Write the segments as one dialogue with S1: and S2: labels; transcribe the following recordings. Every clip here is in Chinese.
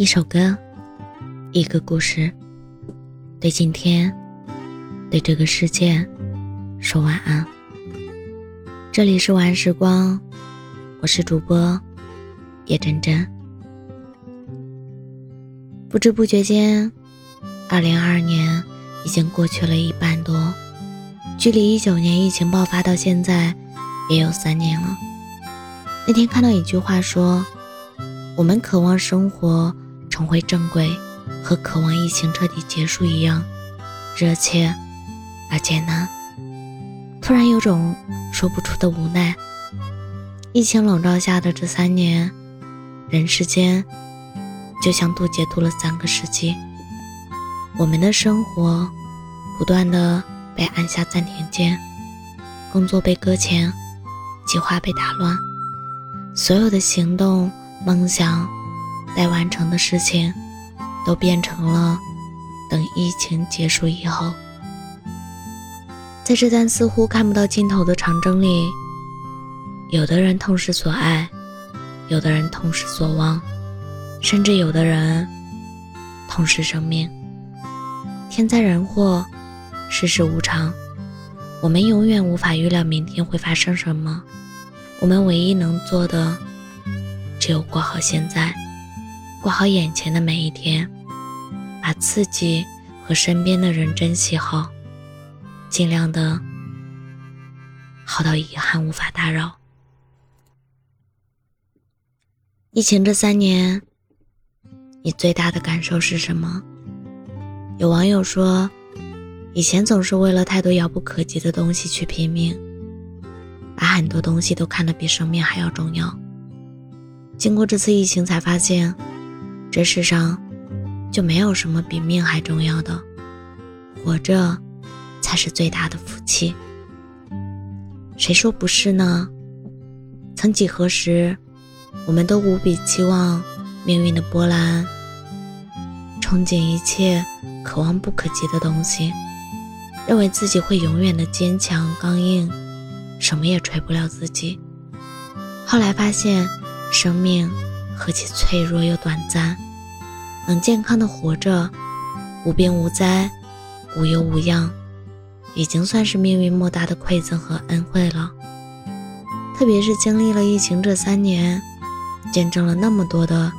S1: 一首歌，一个故事，对今天，对这个世界，说晚安。这里是晚安时光，我是主播叶真真。不知不觉间，二零二二年已经过去了一半多，距离一九年疫情爆发到现在也有三年了。那天看到一句话说：“我们渴望生活。”重回正轨，和渴望疫情彻底结束一样热切而艰难。突然有种说不出的无奈。疫情笼罩下的这三年，人世间就像渡劫渡了三个世纪。我们的生活不断的被按下暂停键，工作被搁浅，计划被打乱，所有的行动、梦想。待完成的事情，都变成了等疫情结束以后。在这段似乎看不到尽头的长征里，有的人痛失所爱，有的人痛失所望，甚至有的人痛失生命。天灾人祸，世事无常，我们永远无法预料明天会发生什么。我们唯一能做的，只有过好现在。过好眼前的每一天，把自己和身边的人珍惜好，尽量的好到遗憾无法打扰。疫情这三年，你最大的感受是什么？有网友说，以前总是为了太多遥不可及的东西去拼命，把很多东西都看得比生命还要重要。经过这次疫情，才发现。这世上就没有什么比命还重要的，活着才是最大的福气。谁说不是呢？曾几何时，我们都无比期望命运的波澜，憧憬一切可望不可及的东西，认为自己会永远的坚强刚硬，什么也锤不了自己。后来发现，生命。何其脆弱又短暂，能健康的活着，无病无灾，无忧无恙，已经算是命运莫大的馈赠和恩惠了。特别是经历了疫情这三年，见证了那么多的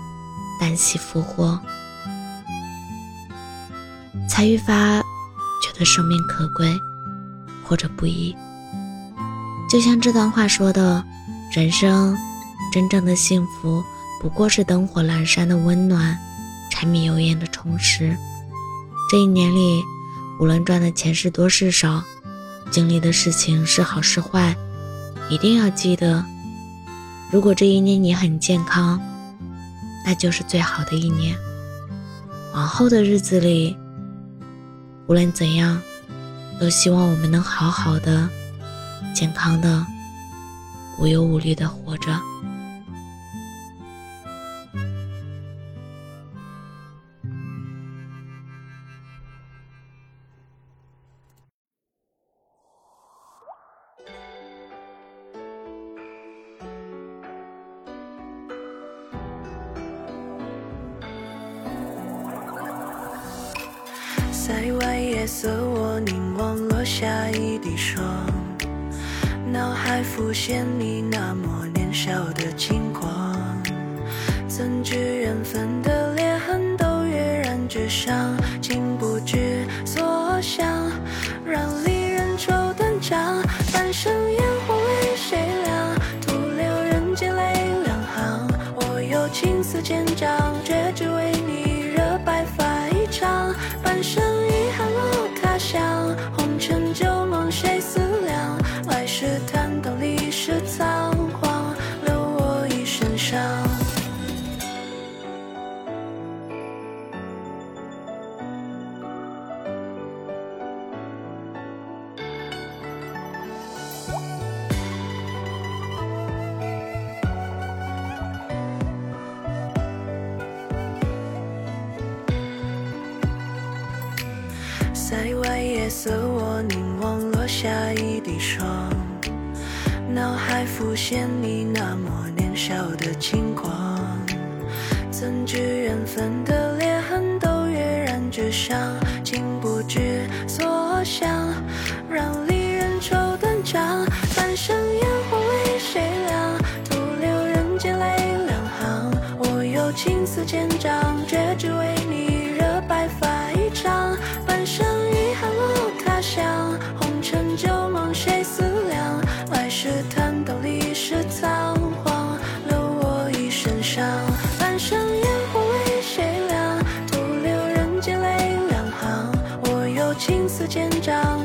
S1: 旦夕复活，才愈发觉得生命可贵，活着不易。就像这段话说的：“人生真正的幸福。”不过是灯火阑珊的温暖，柴米油盐的充实。这一年里，无论赚的钱是多是少，经历的事情是好是坏，一定要记得：如果这一年你很健康，那就是最好的一年。往后的日子里，无论怎样，都希望我们能好好的、健康的、无忧无虑的活着。
S2: 塞外夜色，我凝望落下一地霜，脑海浮现你那么年少的轻狂，怎知缘分的裂痕都跃然纸上，竟不知所想，让离人愁断肠，半生烟火为谁凉？徒留人间泪两行，我有情丝千丈，塞外夜色，我凝望落下一滴霜，脑海浮现你那么年少的轻狂，怎知缘分的裂痕都跃然纸上，竟不知所向，让离人愁断肠。半生烟火为谁凉？徒留人间泪两行。我有青丝千丈，却只为生烟火为谁凉？徒留人间泪两行。我有青丝千丈。